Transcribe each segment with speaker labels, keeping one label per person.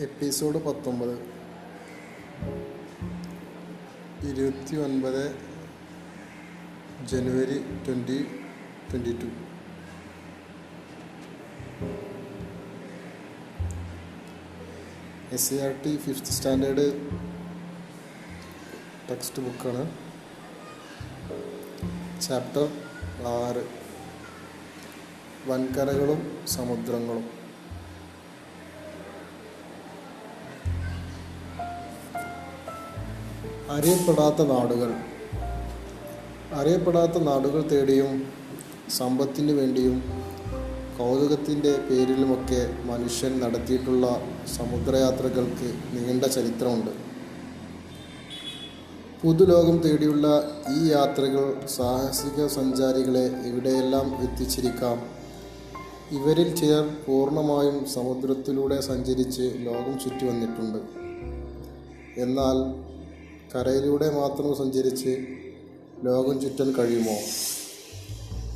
Speaker 1: Episode പത്തൊമ്പത്. ഇരുപത്തി ഒൻപത് ജനുവരി twenty twenty two. S C R T fifth standard text ബുക്കാണ് ചാപ്റ്റർ ആറ്. വൻകരകളും സമുദ്രങ്ങളും. അറിയപ്പെടാത്ത നാടുകൾ. അറിയപ്പെടാത്ത നാടുകൾ തേടിയും സമ്പത്തിന് വേണ്ടിയും കൗതുകത്തിന്റെ പേരിലുമൊക്കെ മനുഷ്യൻ നടത്തിയിട്ടുള്ള സമുദ്രയാത്രകൾക്ക് നീണ്ട ചരിത്രമുണ്ട്. പുതുലോകം തേടിയുള്ള ഈ യാത്രകൾ സാഹസിക സഞ്ചാരികളെ എവിടെയെല്ലാം എത്തിച്ചിരിക്കാം? ഇവരിൽ ചിലർ പൂർണമായും സമുദ്രത്തിലൂടെ സഞ്ചരിച്ച് ലോകം ചുറ്റി വന്നിട്ടുണ്ട് എന്നാൽ കരയിലൂടെ മാത്രം സഞ്ചരിച്ച് ലോകം ചുറ്റാൻ കഴിയുമോ?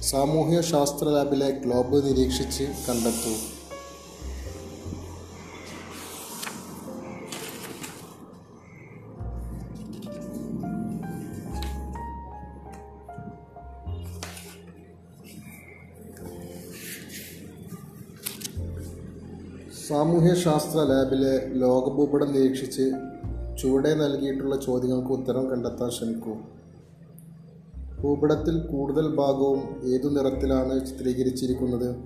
Speaker 1: സാമൂഹ്യ ശാസ്ത്ര ലാബിലെ ഗ്ലോബ് നിരീക്ഷിച്ച് കണ്ടെത്തൂ. സാമൂഹ്യശാസ്ത്ര ലാബിലെ ലോകഭൂപടം നിരീക്ഷിച്ച് ചുവടെ നൽകിയിട്ടുള്ള ചോദ്യങ്ങൾക്ക് ഉത്തരം കണ്ടെത്താൻ ശ്രമിക്കൂ. ഭൂപടത്തിൽ കൂടുതൽ ഭാഗവും ഏതു നിറത്തിലാണ് ചിത്രീകരിച്ചിരിക്കുന്നത്?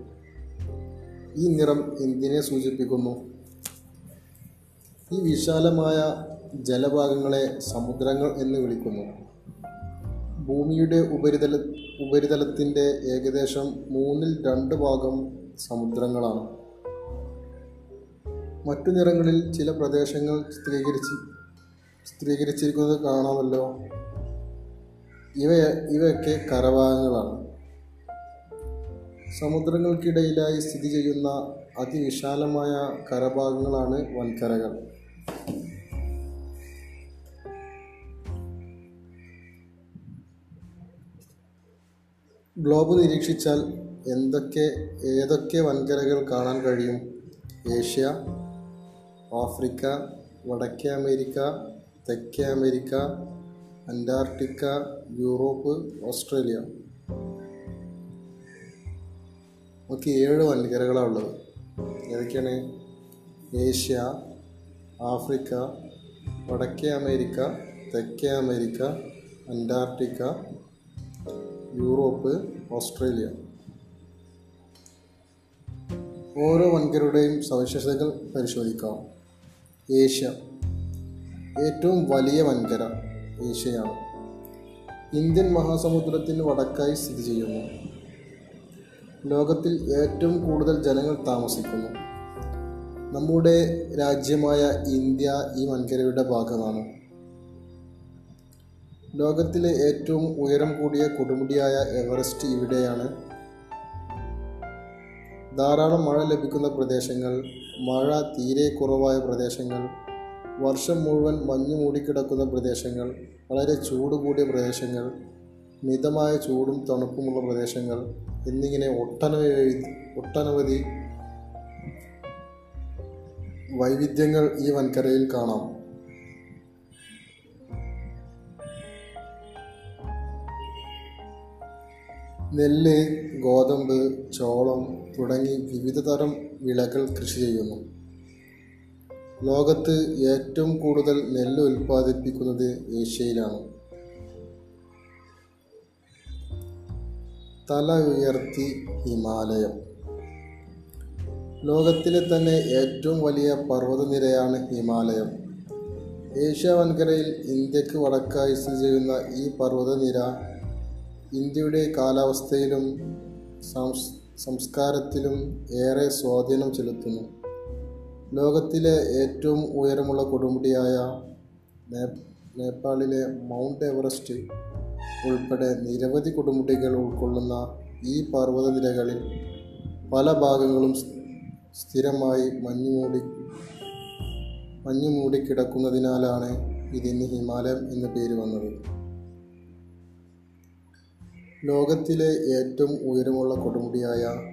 Speaker 1: ഈ നിറം എന്തിനെ സൂചിപ്പിക്കുന്നു? ഈ വിശാലമായ ജലഭാഗങ്ങളെ സമുദ്രങ്ങൾ എന്ന് വിളിക്കുന്നു. ഭൂമിയുടെ ഉപരിതല ഉപരിതലത്തിന്റെ ഏകദേശം മൂന്നിൽ രണ്ട് ഭാഗം സമുദ്രങ്ങളാണ്. മറ്റു നിറങ്ങളിൽ ചില പ്രദേശങ്ങൾ ചിത്രീകരിച്ച് ചിത്രീകരിച്ചിരിക്കുന്നത് കാണാമല്ലോ. ഇവ ഇവയൊക്കെ കരഭാഗങ്ങളാണ് സമുദ്രങ്ങൾക്കിടയിലായി സ്ഥിതി ചെയ്യുന്ന അതിവിശാലമായ കരഭാഗങ്ങളാണ് വൻകരകൾ. ഗ്ലോബ് നിരീക്ഷിച്ചാൽ എന്തൊക്കെ ഏതൊക്കെ വൻകരകൾ കാണാൻ കഴിയും? ഏഷ്യ ആഫ്രിക്ക വടക്കേ അമേരിക്ക തെക്കേ അമേരിക്ക അന്റാർട്ടിക്ക യൂറോപ്പ് ഓസ്ട്രേലിയ. നമുക്ക് ഏഴ് വൻകരകളാണ് ഉള്ളത്. ഏതൊക്കെയാണ്? ഏഷ്യ ആഫ്രിക്ക വടക്കേ അമേരിക്ക തെക്കേ അമേരിക്ക അന്റാർട്ടിക്ക യൂറോപ്പ് ഓസ്ട്രേലിയ. ഓരോ വൻകരയുടെയും സവിശേഷതകൾ പരിശോധിക്കാം. ഏഷ്യ. ഏറ്റവും വലിയ വൻകര ഏഷ്യയാണ്. ഇന്ത്യൻ മഹാസമുദ്രത്തിന് വടക്കായി സ്ഥിതി ചെയ്യുന്നു. ലോകത്തിൽ ഏറ്റവും കൂടുതൽ ജനങ്ങൾ താമസിക്കുന്നു. നമ്മുടെ രാജ്യമായ ഇന്ത്യ ഈ വൻകരയുടെ ഭാഗമാണ്. ലോകത്തിലെ ഏറ്റവും ഉയരം കൂടിയ കൊടുമുടിയായ എവറസ്റ്റ് ഇവിടെയാണ്. ധാരാളം മഴ ലഭിക്കുന്ന പ്രദേശങ്ങൾ മഴ തീരെ കുറവായ പ്രദേശങ്ങൾ വർഷം മുഴുവൻ മഞ്ഞ് മൂടിക്കിടക്കുന്ന പ്രദേശങ്ങൾ വളരെ ചൂട് കൂടിയ പ്രദേശങ്ങൾ മിതമായ ചൂടും തണുപ്പുമുള്ള പ്രദേശങ്ങൾ എന്നിങ്ങനെ ഒട്ടനവധി ഒട്ടനവധി വൈവിധ്യങ്ങൾ ഈ വൻകരയിൽ കാണാം. നെല്ല് ഗോതമ്പ് ചോളം തുടങ്ങി വിവിധതരം വിളകൾ കൃഷി ചെയ്യുന്നു. ലോകത്ത് ഏറ്റവും കൂടുതൽ നെല്ല് ഉൽപ്പാദിപ്പിക്കുന്നത് ഏഷ്യയിലാണ്. തല ഉയർത്തി ഹിമാലയം. ലോകത്തിലെ തന്നെ ഏറ്റവും വലിയ പർവതനിരയാണ് ഹിമാലയം. ഏഷ്യ വൻകരയിൽ ഇന്ത്യയ്ക്ക് വടക്കായി സ്ഥിതി ചെയ്യുന്ന ഈ പർവതനിര ഇന്ത്യയുടെ കാലാവസ്ഥയിലും സംസ്കാരത്തിലും ഏറെ സ്വാധീനം ചെലുത്തുന്നു. ലോകത്തിലെ ഏറ്റവും ഉയരമുള്ള കൊടുമുടിയായ നേപ്പാളിലെ മൗണ്ട് എവറസ്റ്റ് ഉൾപ്പെടെ നിരവധി കൊടുമുടികൾ ഉൾക്കൊള്ളുന്ന ഈ പർവതനിരകളിൽ പല ഭാഗങ്ങളും സ്ഥിരമായി മഞ്ഞുമൂടി മഞ്ഞു മൂടിക്കിടക്കുന്നതിനാലാണ് ഇതിന് ഹിമാലയം എന്ന പേര് വന്നത്. ലോകത്തിലെ ഏറ്റവും ഉയരമുള്ള കൊടുമുടിയായ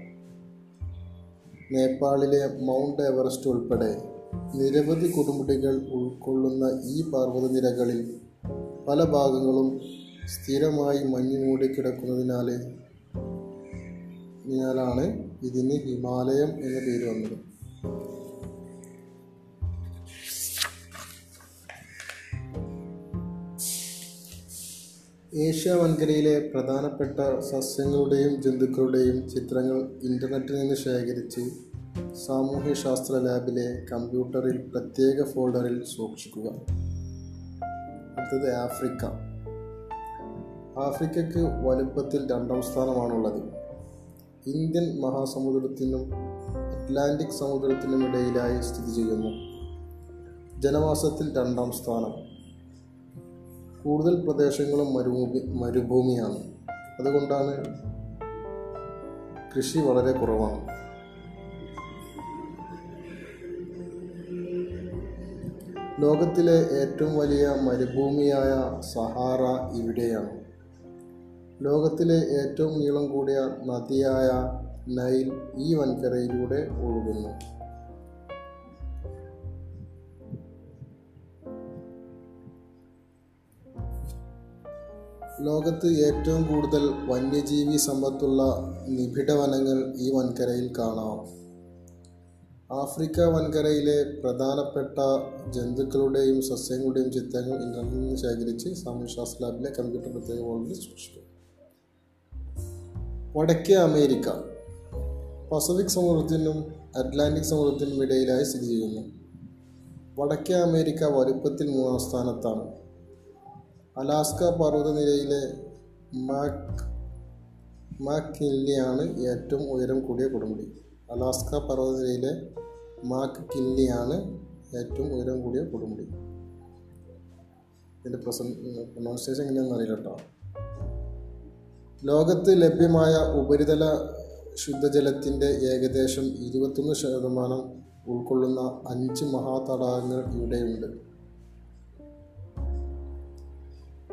Speaker 1: നേപ്പാളിലെ മൗണ്ട് എവറസ്റ്റ് ഉൾപ്പെടെ നിരവധി കൊടുമുടികൾ ഉൾക്കൊള്ളുന്ന ഈ പർവതനിരകളിൽ പല ഭാഗങ്ങളും സ്ഥിരമായി മഞ്ഞ് മൂടിക്കിടക്കുന്നതിനാൽ ാണ് ഇതിന് ഹിമാലയം എന്ന പേര് വന്നത്. ഏഷ്യ വൻകരയിലെ പ്രധാനപ്പെട്ട സസ്യങ്ങളുടെയും ജന്തുക്കളുടെയും ചിത്രങ്ങൾ ഇന്റർനെറ്റിൽ നിന്ന് ശേഖരിച്ച് സാമൂഹ്യശാസ്ത്ര ലാബിലെ കമ്പ്യൂട്ടറിൽ പ്രത്യേക ഫോൾഡറിൽ സൂക്ഷിക്കുക. അടുത്തത് ആഫ്രിക്ക. ആഫ്രിക്കയ്ക്ക് വലുപ്പത്തിൽ രണ്ടാം സ്ഥാനമാണുള്ളത്. ഇന്ത്യൻ മഹാസമുദ്രത്തിനും അറ്റ്ലാന്റിക് സമുദ്രത്തിനും ഇടയിലായി സ്ഥിതി ചെയ്യുന്നു. ജനവാസത്തിൽ രണ്ടാം സ്ഥാനം. കൂടുതൽ പ്രദേശങ്ങളും മരുഭൂമി മരുഭൂമിയാണ്. അതുകൊണ്ടാണ് കൃഷി വളരെ കുറവാണ്. ലോകത്തിലെ ഏറ്റവും വലിയ മരുഭൂമിയായ സഹാറ ഇവിടെയാണ്. ലോകത്തിലെ ഏറ്റവും നീളം കൂടിയ നദിയായ നൈൽ ഈ വൻകരയിലൂടെ ഒഴുകുന്നു. ലോകത്ത് ഏറ്റവും കൂടുതൽ വന്യജീവി സമ്പത്തുള്ള നിബിഡ വനങ്ങൾ ഈ വൻകരയിൽ കാണാം. ആഫ്രിക്ക വൻകരയിലെ പ്രധാനപ്പെട്ട ജന്തുക്കളുടെയും സസ്യങ്ങളുടെയും ചിത്രങ്ങൾ ഇന്റർനെറ്റിൽ നിന്ന് ശേഖരിച്ച് സാമൂഹ്യശാസ്ത്ര ലാബിലെ കമ്പ്യൂട്ടർ പ്രത്യേക വോളിൽ സൂക്ഷിക്കും വടക്കേ അമേരിക്ക. പസഫിക് സമുദ്രത്തിനും അറ്റ്ലാന്റിക് സമുദ്രത്തിനും ഇടയിലായി സ്ഥിതി ചെയ്യുന്നു. വടക്കേ അമേരിക്ക വലുപ്പത്തിൽ മൂന്നാം സ്ഥാനത്താണ്. അലാസ്ക പർവതനിരയിലെ മാക് മാക്കില്ലിയാണ് ഏറ്റവും ഉയരം കൂടിയ കൊടുമുടി. അലാസ്ക പർവതനിരയിലെ മാക്ക് കില്ലിയാണ് ഏറ്റവും ഉയരം കൂടിയ കൊടുമുടി. ഇതിന്റെ പ്രസൻ പ്രൊണൗൺസിയേഷൻ എങ്ങനെയാണെന്ന് അറിയില്ല കേട്ടോ. ലോകത്ത് ലഭ്യമായ ഉപരിതല ശുദ്ധജലത്തിന്റെ ഏകദേശം ഇരുപത്തൊന്ന് ശതമാനം ഉൾക്കൊള്ളുന്ന അഞ്ച് മഹാതടാകങ്ങൾ ഇവിടെയുണ്ട്.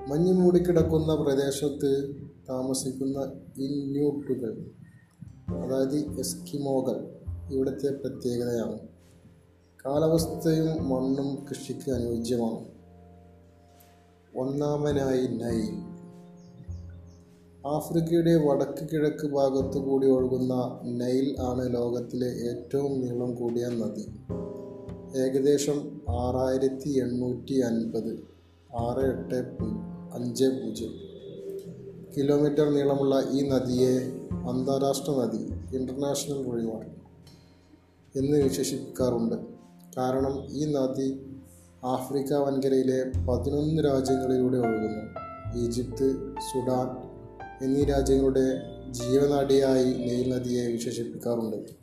Speaker 1: മഞ്ഞ് മൂടിക്കിടക്കുന്ന പ്രദേശത്ത് താമസിക്കുന്ന ഇന്യൂട്ടുകൾ അതായത് എസ്കിമോകൾ ഇവിടുത്തെ പ്രത്യേകതയാണ്. കാലാവസ്ഥയും മണ്ണും കൃഷിക്ക് അനുയോജ്യമാണ്. ഒന്നാമനായി നൈൽ. ആഫ്രിക്കയുടെ വടക്ക് കിഴക്ക് ഭാഗത്തു കൂടി ഒഴുകുന്ന നൈൽ ആണ് ലോകത്തിലെ ഏറ്റവും നീളം കൂടിയ നദി. ഏകദേശം ആറായിരത്തി എണ്ണൂറ്റി അൻപത് ആറ് എട്ട് അഞ്ച് പൂജ്യം. കിലോമീറ്റർ നീളമുള്ള ഈ നദിയെ അന്താരാഷ്ട്ര നദി ഇന്റർനാഷണൽ റിവർ എന്ന് വിശേഷിപ്പിക്കാറുണ്ട്. കാരണം ഈ നദി ആഫ്രിക്ക വൻകരയിലെ പതിനൊന്ന് രാജ്യങ്ങളിലൂടെ ഒഴുകുന്നു. ഈജിപ്ത് സുഡാൻ എന്നീ രാജ്യങ്ങളുടെ ജീവനാഡിയായി നെയിൽ നദിയെ വിശേഷിപ്പിക്കാറുണ്ട്.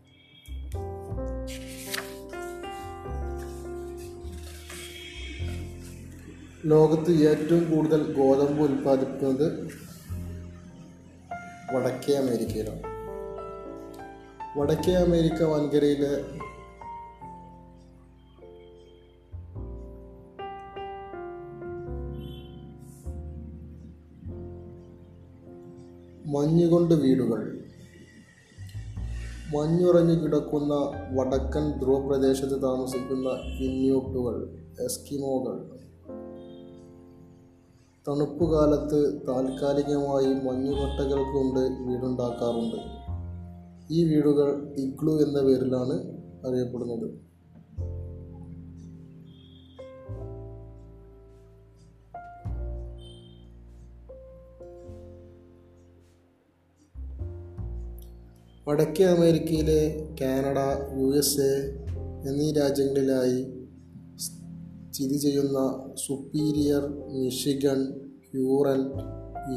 Speaker 1: ലോകത്ത് ഏറ്റവും കൂടുതൽ ഗോതമ്പ് ഉൽപ്പാദിപ്പിക്കുന്നത് വടക്കേ അമേരിക്കയിലാണ്. വടക്കേ അമേരിക്ക വൻകരയിലെ മഞ്ഞുകൊണ്ട് വീടുകൾ മഞ്ഞുറഞ്ഞു കിടക്കുന്ന വടക്കൻ ധ്രുവപ്രദേശത്ത് താമസിക്കുന്ന ഇന്യൂട്ടുകൾ എസ്കിമോകൾ തണുപ്പുകാലത്ത് താൽക്കാലികമായി മഞ്ഞുകൊട്ടകൾ കൊണ്ട് വീടുണ്ടാക്കാറുണ്ട്. ഈ വീടുകൾ ഇഗ്ലു എന്ന പേരിലാണ് അറിയപ്പെടുന്നത്. വടക്കേ അമേരിക്കയിലെ കാനഡ യു എസ് എ എന്നീ രാജ്യങ്ങളിലായി സ്ഥിതി ചെയ്യുന്ന Superior Michigan Huron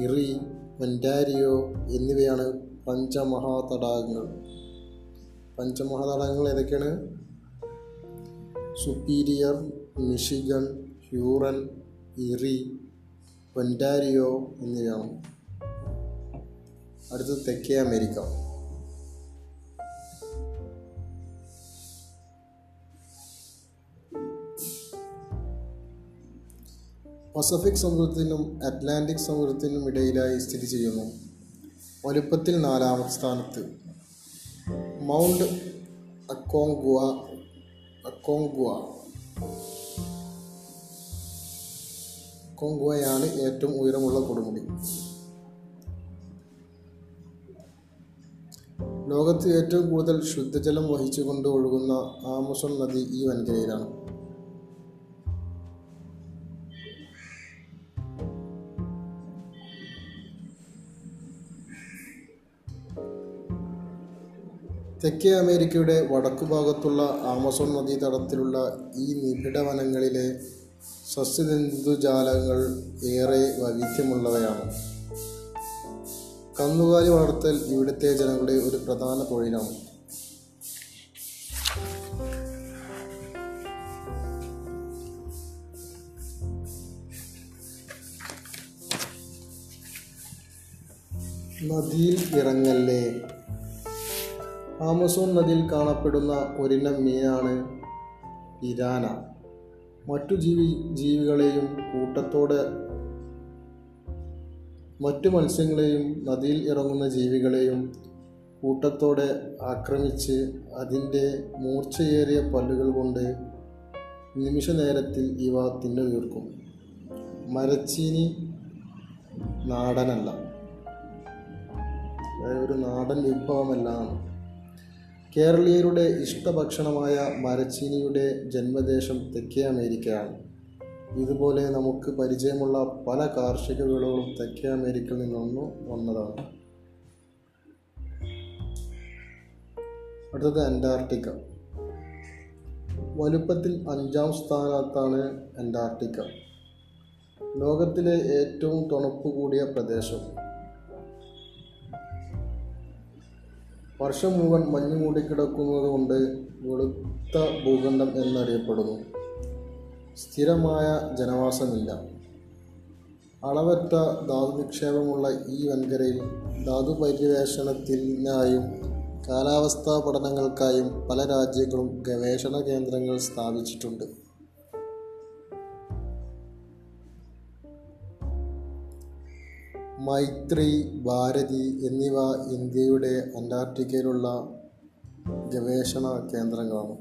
Speaker 1: Erie Ontario എന്നിവയാണ് പഞ്ചമഹാതടാകങ്ങൾ. പഞ്ചമഹാതടാകങ്ങൾ ഏതൊക്കെയാണ്? Superior Michigan Huron Erie Ontario എന്നിവയാണ്. അടുത്തത് തെക്കേ അമേരിക്ക. പസഫിക് സമുദ്രത്തിനും അറ്റ്ലാന്റിക് സമുദ്രത്തിനും ഇടയിലായി സ്ഥിതി ചെയ്യുന്നു. വലുപ്പത്തിൽ നാലാമത്തെ സ്ഥാനത്ത്. മൗണ്ട് അക്കോങ്കുവ അക്കോങ്കുവ. കൊങ്കുവയാണ് ഏറ്റവും ഉയരമുള്ള കൊടുമുടി. ലോകത്ത് ഏറ്റവും കൂടുതൽ ശുദ്ധജലം വഹിച്ചുകൊണ്ട് ഒഴുകുന്ന ആമസോൺ നദി ഈ വൻകരയിലാണ്. തെക്കേ അമേരിക്കയുടെ വടക്കുഭാഗത്തുള്ള ആമസോൺ നദീതടത്തിലുള്ള ഈ നിബിഡ വനങ്ങളിലെ സസ്യജന്തുജാലങ്ങൾ ഏറെ വൈവിധ്യമുള്ളവയാണ്. കന്നുകാലി വളർത്തൽ ഇവിടുത്തെ ജനങ്ങളുടെ ഒരു പ്രധാന തൊഴിലാണ്. നദിയിൽ ഇറങ്ങല്ലേ? ആമസോൺ നദിയിൽ കാണപ്പെടുന്ന ഒരിനം മീനാണ് ഇരാന. മറ്റു ജീവി ജീവികളെയും കൂട്ടത്തോടെ മറ്റു മത്സ്യങ്ങളെയും നദിയിൽ ഇറങ്ങുന്ന ജീവികളെയും കൂട്ടത്തോടെ ആക്രമിച്ച് അതിന്റെ മൂർച്ചയേറിയ പല്ലുകൾ കൊണ്ട് നിമിഷ നേരത്തിൽ ഇവ തിന്നു തീർക്കും. മരച്ചീനി നാടനല്ല. ഒരു നാടൻ വിഭവമല്ല കേരളീയരുടെ ഇഷ്ടഭക്ഷണമായ മരച്ചീനിയുടെ ജന്മദേശം തെക്കേ അമേരിക്കയാണ്. ഇതുപോലെ നമുക്ക് പരിചയമുള്ള പല കാർഷിക വിളകളും തെക്കേ അമേരിക്കയിൽ നിന്നൊന്ന് വന്നതാണ്. അടുത്തത് അന്റാർട്ടിക്ക. വലുപ്പത്തിൽ അഞ്ചാം സ്ഥാനത്താണ് അന്റാർട്ടിക്ക. ലോകത്തിലെ ഏറ്റവും തണുപ്പ് കൂടിയ പ്രദേശം. വർഷം മുഴുവൻ മഞ്ഞ് മൂടിക്കിടക്കുന്നത് കൊണ്ട് വെളുത്ത ഭൂഖണ്ഡം എന്നറിയപ്പെടുന്നു. സ്ഥിരമായ ജനവാസമില്ല. അളവറ്റ ധാതു നിക്ഷേപമുള്ള ഈ വൻകരയിൽ ധാതു പര്യവേഷണത്തിനായും കാലാവസ്ഥാ പഠനങ്ങൾക്കായും പല രാജ്യങ്ങളും ഗവേഷണ കേന്ദ്രങ്ങൾ സ്ഥാപിച്ചിട്ടുണ്ട്. മൈത്രി ഭാരതി എന്നിവ ഇന്ത്യയുടെ അന്റാർട്ടിക്കയിലുള്ള ഗവേഷണ കേന്ദ്രങ്ങളാണ്.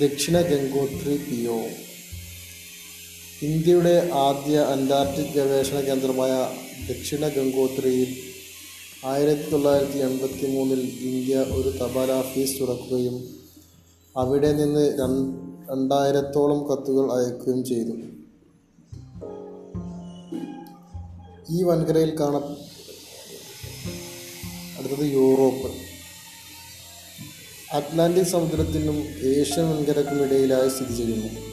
Speaker 1: ദക്ഷിണ ഗംഗോത്രി പി ഒ ഇന്ത്യയുടെ ആദ്യ അന്റാർട്ടിക് ഗവേഷണ കേന്ദ്രമായ ദക്ഷിണ ഗംഗോത്രിയിൽ ആയിരത്തി തൊള്ളായിരത്തി എൺപത്തി മൂന്നിൽ ഇന്ത്യ ഒരു തപാൽ ഓഫീസ് തുറക്കുകയും അവിടെ നിന്ന് രണ്ടായിരത്തോളം കത്തുകൾ അയക്കുകയും ചെയ്തു. ഈ വൻകരയിൽ കാണ അടുത്തത് യൂറോപ്പ്. അറ്റ്ലാന്റിക് സമുദ്രത്തിനും ഏഷ്യൻ വൻകരക്കും ഇടയിലായി സ്ഥിതി ചെയ്യുന്നു.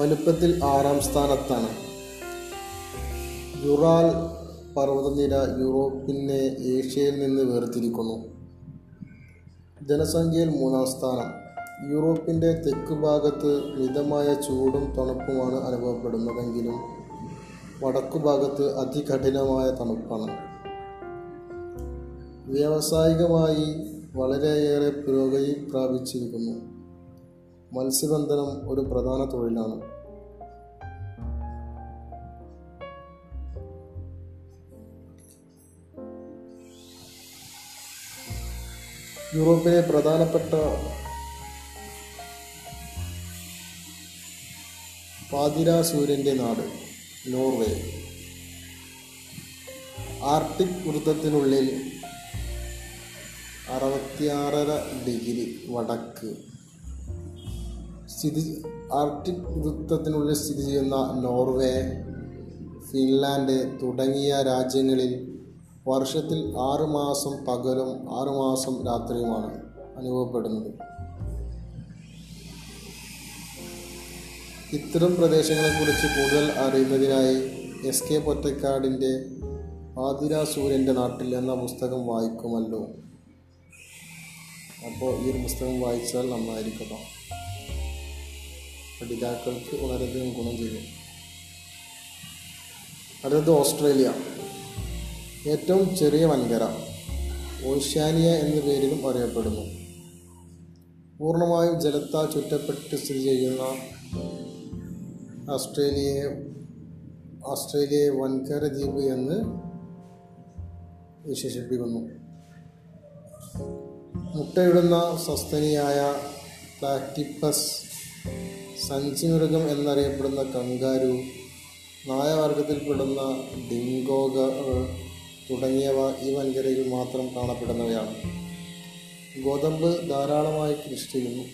Speaker 1: വലുപ്പത്തിൽ ആറാം സ്ഥാനത്താണ്. യുറാൽ പർവതനിര യൂറോപ്പിനെ ഏഷ്യയിൽ നിന്ന് വേർതിരിക്കുന്നു. ജനസംഖ്യയിൽ മൂന്നാം സ്ഥാനം. യൂറോപ്പിന്റെ തെക്ക് ഭാഗത്ത് മിതമായ ചൂടും തണുപ്പുമാണ് അനുഭവപ്പെടുന്നതെങ്കിലും വടക്കു ഭാഗത്ത് അതികഠിനമായ തണുപ്പാണ്. വ്യാവസായികമായി വളരെയേറെ പുരോഗതി പ്രാപിച്ചിരിക്കുന്നു. മത്സ്യബന്ധനം ഒരു പ്രധാന തൊഴിലാണ്. യൂറോപ്പിലെ പ്രധാനപ്പെട്ട പാതിര സൂര്യന്റെ നാട് നോർവേ. ആർട്ടിക് വൃത്തത്തിനുള്ളിൽ അറുപത്തിയാറര ഡിഗ്രി വടക്ക് സ്ഥിതി ആർട്ടിക് വൃത്തത്തിനുള്ളിൽ സ്ഥിതി ചെയ്യുന്ന നോർവേ ഫിൻലാൻഡ് തുടങ്ങിയ രാജ്യങ്ങളിൽ വർഷത്തിൽ ആറ് മാസം പകലും ആറ് മാസം രാത്രിയുമാണ് അനുഭവപ്പെടുന്നത്. ഇത്തരം പ്രദേശങ്ങളെക്കുറിച്ച് കൂടുതൽ അറിയുന്നതിനായി എസ് കെ പൊറ്റക്കാടിന്റെ ആതിര സൂര്യന്റെ നാട്ടിൽ എന്ന പുസ്തകം വായിക്കുമല്ലോ. അപ്പോൾ ഈ ഒരു പുസ്തകം വായിച്ചാൽ നന്നായിരിക്കും പഠിതാക്കൾക്ക് വളരെയധികം ഗുണം ചെയ്യും. അടുത്തത് ഓസ്ട്രേലിയ. ഏറ്റവും ചെറിയ വൻകര ഓഷ്യാനിയ എന്ന പേരിലും അറിയപ്പെടുന്നു. പൂർണമായും ജലത്താൽ ചുറ്റപ്പെട്ട് സ്ഥിതി ചെയ്യുന്ന ഓസ്ട്രേലിയയെ ഓസ്ട്രേലിയയെ വൻകര ദ്വീപ് എന്ന് വിശേഷിപ്പിക്കുന്നു. മുട്ടയിടുന്ന സസ്തനിയായ പ്ലാക്ടിപ്പസ് സഞ്ചി മൃഗം എന്നറിയപ്പെടുന്ന കങ്കാരു നായവർഗത്തിൽപ്പെടുന്ന ഡിങ്കോകൾ തുടങ്ങിയവ ഈ വൻകരയിൽ മാത്രം കാണപ്പെടുന്നവയാണ്. ഗോതമ്പ് ധാരാളമായി കൃഷി ചെയ്യുന്നു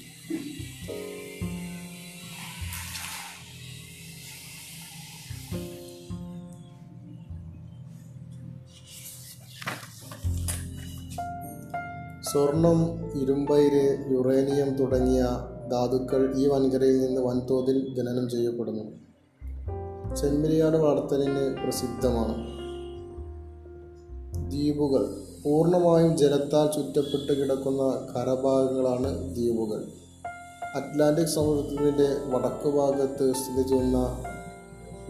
Speaker 1: സ്വർണം ഇരുമ്പയിര് യുറേനിയം തുടങ്ങിയ ധാതുക്കൾ ഈ വൻകരയിൽ നിന്ന് വൻതോതിൽ ഖനനം ചെയ്യപ്പെടുന്നു. ചെമ്മരിയാട് വളർത്തലിന് പ്രസിദ്ധമാണ്. ദ്വീപുകൾ. പൂർണമായും ജലത്താൽ ചുറ്റപ്പെട്ട് കിടക്കുന്ന കരഭാഗങ്ങളാണ് ദ്വീപുകൾ. അറ്റ്ലാന്റിക് സമുദ്രത്തിന്റെ വടക്കു ഭാഗത്ത് സ്ഥിതി ചെയ്യുന്ന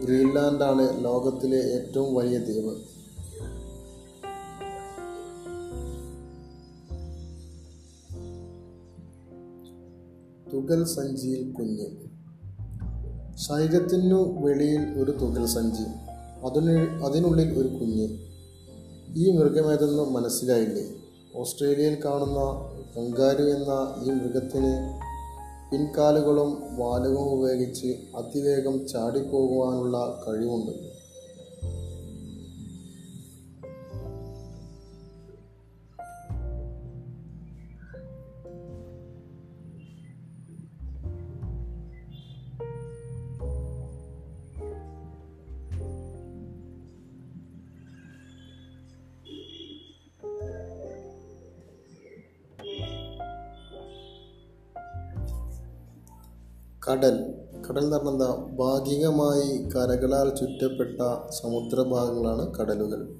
Speaker 1: ഗ്രീൻലാൻഡാണ് ലോകത്തിലെ ഏറ്റവും വലിയ ദ്വീപ്. തുകൽ സഞ്ചിയിൽ കുഞ്ഞ്. ശരീരത്തിനു വെളിയിൽ ഒരു തുകൽ സഞ്ചി. അതിനു അതിനുള്ളിൽ ഒരു കുഞ്ഞ്. ഈ മൃഗമേതെന്ന് മനസ്സിലായില്ലേ? ഓസ്ട്രേലിയയിൽ കാണുന്ന കങ്കാരു എന്ന ഈ മൃഗത്തിന് പിൻകാലുകളും വാലുകളും ഉപയോഗിച്ച് അതിവേഗം ചാടിപ്പോകുവാനുള്ള കഴിവുണ്ട്. കടൽ. കടൽ എന്ന് പറഞ്ഞാൽ എന്താ? ഭാഗികമായി കരകളാൽ ചുറ്റപ്പെട്ട സമുദ്രഭാഗങ്ങളാണ് കടലുകൾ.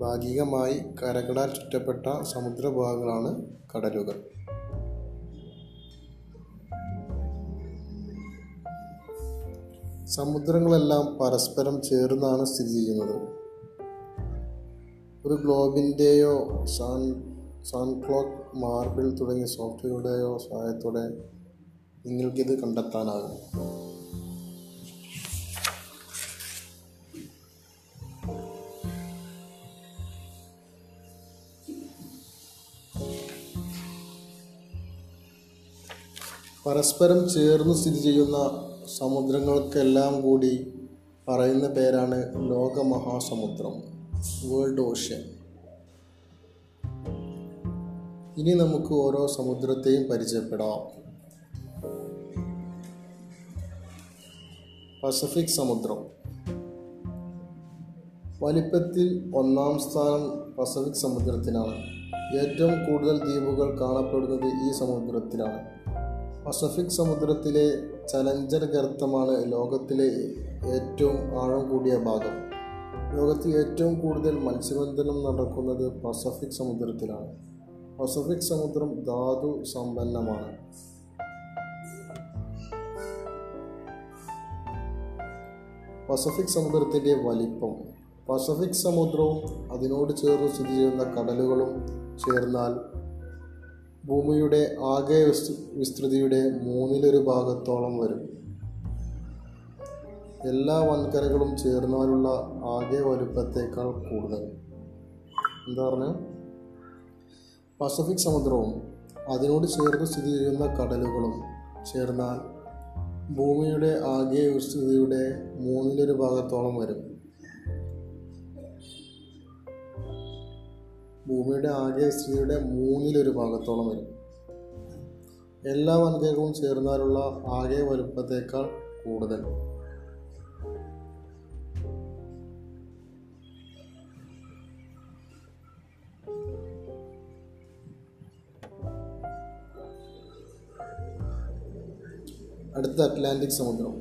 Speaker 1: ഭാഗികമായി കരകളാൽ ചുറ്റപ്പെട്ട സമുദ്രഭാഗങ്ങളാണ് കടലുകൾ. സമുദ്രങ്ങളെല്ലാം പരസ്പരം ചേർന്നാണ് സ്ഥിതി ചെയ്യുന്നത്. ഒരു ഗ്ലോബിന്റെയോ സാൻ സാൻക്ലോക്ക് മാർബിൾ തുടങ്ങിയ സോഫ്റ്റ്വെയറുടെയോ സഹായത്തോടെ നിങ്ങൾക്കിത് കണ്ടെത്താനാകും. പരസ്പരം ചേർന്ന് സ്ഥിതി ചെയ്യുന്ന സമുദ്രങ്ങൾക്കെല്ലാം കൂടി പറയുന്ന പേരാണ് ലോകമഹാസമുദ്രം വേൾഡ് ഓഷ്യൻ ഇനി നമുക്ക് ഓരോ സമുദ്രത്തെയും പരിചയപ്പെടാം. പസഫിക് സമുദ്രം. വലിപ്പത്തിൽ ഒന്നാം സ്ഥാനം പസഫിക് സമുദ്രത്തിനാണ്. ഏറ്റവും കൂടുതൽ ദ്വീപുകൾ കാണപ്പെടുന്നത് ഈ സമുദ്രത്തിലാണ്. പസഫിക് സമുദ്രത്തിലെ ചലഞ്ചർ ഗർത്തമാണ് ലോകത്തിലെ ഏറ്റവും ആഴം കൂടിയ ഭാഗം. ലോകത്തിൽ ഏറ്റവും കൂടുതൽ മത്സ്യബന്ധനം നടക്കുന്നത് പസഫിക് സമുദ്രത്തിലാണ്. പസഫിക് സമുദ്രം ധാതു സമ്പന്നമാണ്. പസഫിക് സമുദ്രത്തിന്റെ വലിപ്പം. പസഫിക് സമുദ്രവും അതിനോട് ചേർന്ന് സ്ഥിതി ചെയ്യുന്ന കടലുകളും ചേർന്നാൽ ഭൂമിയുടെ ആകെ വിസ്ത- വിസ്തൃതിയുടെ മൂന്നിലൊരു ഭാഗത്തോളം വരും. എല്ലാ വൻകരകളും ചേർന്നാലുള്ള ആകെ വലുപ്പത്തേക്കാൾ കൂടുതൽ. എന്താ പറഞ്ഞ? പസഫിക് സമുദ്രവും അതിനോട് ചേർന്ന് സ്ഥിതി ചെയ്യുന്ന കടലുകളും ചേർന്നാൽ ഭൂമിയുടെ ആകെ വിസ്തൃതിയുടെ മൂന്നിലൊരു ഭാഗത്തോളം വരും. ഭൂമിയുടെ ആകെ വിസ്തൃതിയുടെ മൂന്നിലൊരു ഭാഗത്തോളം വരും. എല്ലാ വൻകരകളും ചേർന്നാലുള്ള ആകെ വലുപ്പത്തേക്കാൾ കൂടുതൽ. അടുത്ത അറ്റ്ലാന്റിക് സമുദ്രം.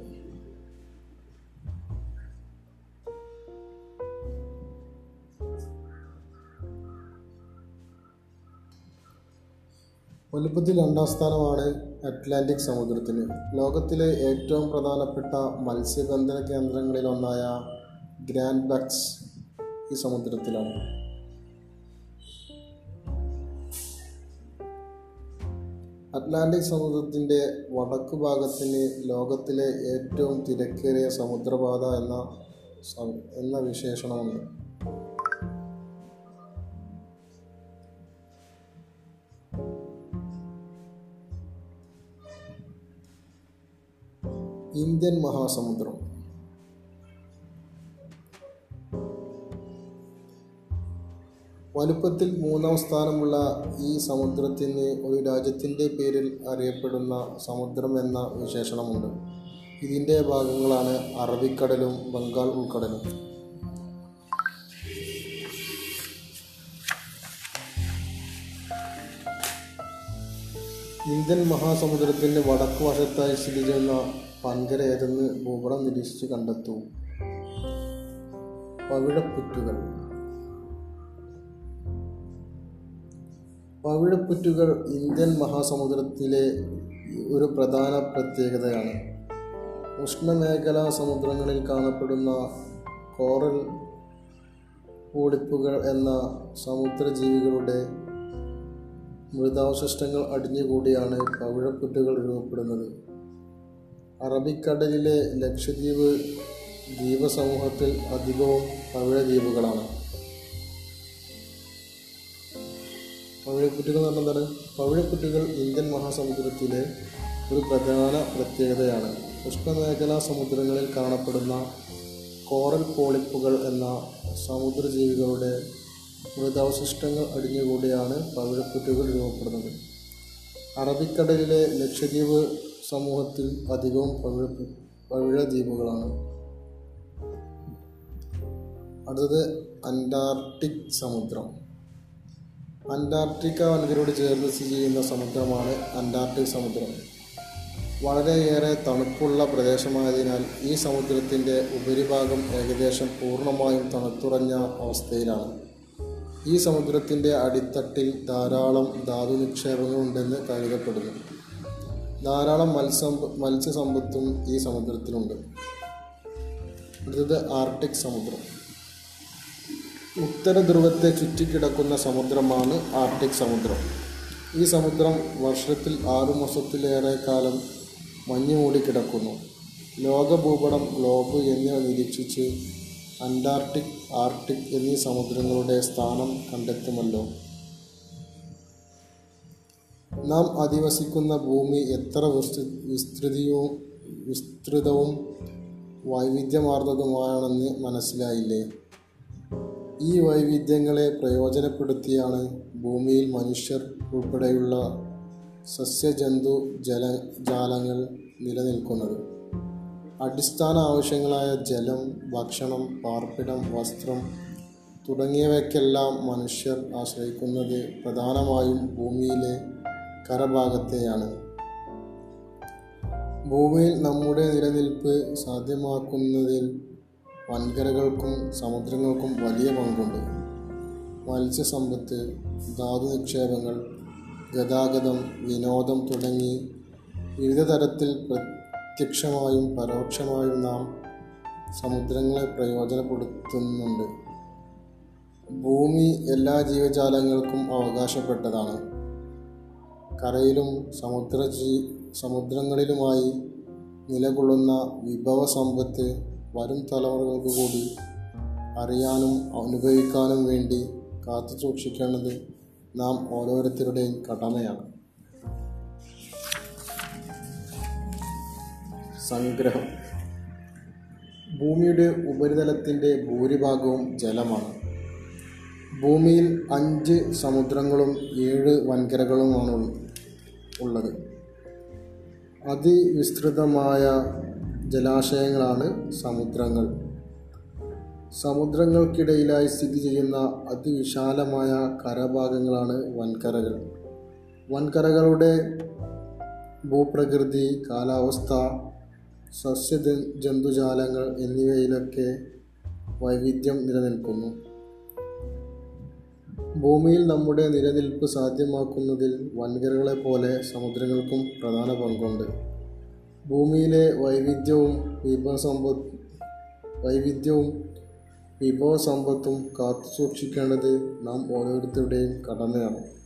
Speaker 1: വലുപ്പത്തിൽ രണ്ടാം സ്ഥാനമാണ് അറ്റ്ലാന്റിക് സമുദ്രത്തിന്. ലോകത്തിലെ ഏറ്റവും പ്രധാനപ്പെട്ട മത്സ്യബന്ധന കേന്ദ്രങ്ങളിലൊന്നായ ഗ്രാൻഡ് ബക്സ് ഈ സമുദ്രത്തിലാണ്. അറ്റ്ലാന്റിക് സമുദ്രത്തിന്റെ വടക്ക് ഭാഗത്തിന് ലോകത്തിലെ ഏറ്റവും തിരക്കേറിയ സമുദ്രപാത എന്ന എന്ന വിശേഷണമുണ്ട് ഇന്ത്യൻ മഹാസമുദ്രം. വലുപ്പത്തിൽ മൂന്നാം സ്ഥാനമുള്ള ഈ സമുദ്രത്തിന് ഒരു രാജ്യത്തിന്റെ പേരിൽ അറിയപ്പെടുന്ന സമുദ്രം എന്ന വിശേഷണമുണ്ട്. ഇതിന്റെ ഭാഗങ്ങളാണ് അറബിക്കടലും ബംഗാൾ ഉൾക്കടലും. ഇന്ത്യൻ മഹാസമുദ്രത്തിന്റെ വടക്ക് വശത്തായി സ്ഥിതി ചെയ്യുന്ന വൻകര ഏതെന്ന് ഭൂപടം നിരീക്ഷിച്ച് കണ്ടെത്തൂ. പവിഴപ്പുറ്റുകൾ. പവിഴപ്പുറ്റുകൾ ഇന്ത്യൻ മഹാസമുദ്രത്തിലെ ഒരു പ്രധാന പ്രത്യേകതയാണ്. ഉഷ്ണമേഖലാ സമുദ്രങ്ങളിൽ കാണപ്പെടുന്ന കോറൽ പൂളിപ്പുകൾ എന്ന സമുദ്രജീവികളുടെ മൃതാവശിഷ്ടങ്ങൾ അടിഞ്ഞുകൂടിയാണ് പവിഴപ്പുറ്റുകൾ രൂപപ്പെടുന്നത്. അറബിക്കടലിലെ ലക്ഷദ്വീപ് ദ്വീപസമൂഹത്തിൽ അധികവും പവിഴദ്വീപുകളാണ്. പവിഴപ്പുറ്റുകൾ എന്ന് പറഞ്ഞാൽ എന്താണ്? പവിഴപ്പുറ്റുകൾ ഇന്ത്യൻ മഹാസമുദ്രത്തിലെ ഒരു പ്രധാന പ്രത്യേകതയാണ്. ഉഷ്ണമേഖലാ സമുദ്രങ്ങളിൽ കാണപ്പെടുന്ന കോറൽ പോളിപ്പുകൾ എന്ന സമുദ്രജീവികളുടെ മൃതാവശിഷ്ടങ്ങൾ അടിഞ്ഞുകൂടിയാണ് പവിഴക്കുറ്റികൾ രൂപപ്പെടുന്നത്. അറബിക്കടലിലെ ലക്ഷദ്വീപ് സമൂഹത്തിൽ അധികവും പവിഴ പവിഴ ദ്വീപുകളാണ് അടുത്തത് അന്റാർട്ടിക് സമുദ്രം. അന്റാർട്ടിക്ക വനതിരോട് ചേർന്ന് സ്ഥിതി ചെയ്യുന്ന സമുദ്രമാണ് അന്റാർട്ടിക് സമുദ്രം. വളരെയേറെ തണുപ്പുള്ള പ്രദേശമായതിനാൽ ഈ സമുദ്രത്തിന്റെ ഉപരിഭാഗം ഏകദേശം പൂർണമായും തണുത്തുറഞ്ഞ അവസ്ഥയിലാണ്. ഈ സമുദ്രത്തിന്റെ അടിത്തട്ടിൽ ധാരാളം ധാതു നിക്ഷേപങ്ങളുണ്ടെന്ന് കരുതപ്പെടുന്നു. ധാരാളം മത്സ്യമ്പ മത്സ്യസമ്പത്തും ഈ സമുദ്രത്തിലുണ്ട്. അടുത്തത് ആർട്ടിക് സമുദ്രം. ഉത്തര ധ്രുവത്തെ ചുറ്റിക്കിടക്കുന്ന സമുദ്രമാണ് ആർട്ടിക് സമുദ്രം. ഈ സമുദ്രം വർഷത്തിൽ ആറു മാസത്തിലേറെ കാലം മഞ്ഞ് മൂടിക്കിടക്കുന്നു. ലോകഭൂപടം ഗ്ലോബ് എന്നിവ നിരീക്ഷിച്ച് അന്റാർട്ടിക് ആർട്ടിക് എന്നീ സമുദ്രങ്ങളുടെ സ്ഥാനം കണ്ടെത്തുമല്ലോ. നാം അധിവസിക്കുന്ന ഭൂമി എത്ര വിസ്തൃ വിസ്തൃതിയും വിസ്തൃതവും വൈവിധ്യമാർന്നതുമാണെന്ന് മനസ്സിലായില്ലേ? ഈ വൈവിധ്യങ്ങളെ പ്രയോജനപ്പെടുത്തിയാണ് ഭൂമിയിൽ മനുഷ്യർ ഉൾപ്പെടെയുള്ള സസ്യജന്തു ജല ജാലങ്ങൾ നിലനിൽക്കുന്നത്. അടിസ്ഥാന ആവശ്യങ്ങളായ ജലം ഭക്ഷണം പാർപ്പിടം വസ്ത്രം തുടങ്ങിയവയ്ക്കെല്ലാം മനുഷ്യർ ആശ്രയിക്കുന്നത് പ്രധാനമായും ഭൂമിയിലെ കരഭാഗത്തെയാണ്. ഭൂമിയിൽ നമ്മുടെ നിലനിൽപ്പ് സാധ്യമാക്കുന്നതിൽ വൻകരകൾക്കും സമുദ്രങ്ങൾക്കും വലിയ പങ്കുണ്ട്. മത്സ്യസമ്പത്ത് ധാതു നിക്ഷേപങ്ങൾ ഗതാഗതം വിനോദം തുടങ്ങി വിവിധ തരത്തിൽ പ്രത്യക്ഷമായും പരോക്ഷമായും നാം സമുദ്രങ്ങളെ പ്രയോജനപ്പെടുത്തുന്നുണ്ട്. ഭൂമി എല്ലാ ജീവജാലങ്ങൾക്കും അവകാശപ്പെട്ടതാണ്. കരയിലും സമുദ്ര ജീ സമുദ്രങ്ങളിലുമായി നിലകൊള്ളുന്ന വിഭവ സമ്പത്ത് വരും തലമുറകൾക്ക് കൂടി അറിയാനും അനുഭവിക്കാനും വേണ്ടി കാത്തു സൂക്ഷിക്കേണ്ടത് നാം ഓരോരുത്തരുടെയും കടമയാണ്. സംഗ്രഹം. ഭൂമിയുടെ ഉപരിതലത്തിന്റെ ഭൂരിഭാഗവും ജലമാണ്. ഭൂമിയിൽ അഞ്ച് സമുദ്രങ്ങളും ഏഴ് വൻകരകളുമാണ് ഉള്ളത്. അതിവിസ്തൃതമായ ജലാശയങ്ങളാണ് സമുദ്രങ്ങൾ. സമുദ്രങ്ങൾക്കിടയിലായി സ്ഥിതി ചെയ്യുന്ന അതിവിശാലമായ കരഭാഗങ്ങളാണ് വൻകരകൾ. വൻകരകളുടെ ഭൂപ്രകൃതി കാലാവസ്ഥ സസ്യ ജന്തുജാലങ്ങൾ എന്നിവയിലൊക്കെ വൈവിധ്യം നിലനിൽക്കുന്നു. ഭൂമിയിൽ നമ്മുടെ നിലനിൽപ്പ് സാധ്യമാക്കുന്നതിൽ വൻകരകളെ പോലെ സമുദ്രങ്ങൾക്കും പ്രധാന പങ്കുണ്ട്. ഭൂമിയിലെ വൈവിധ്യവും വിഭവസമ്പ വൈവിധ്യവും വിഭവസമ്പത്തും കാത്തുസൂക്ഷിക്കേണ്ടത് നാം ഓരോരുത്തരുടെയും കടമയാണ്.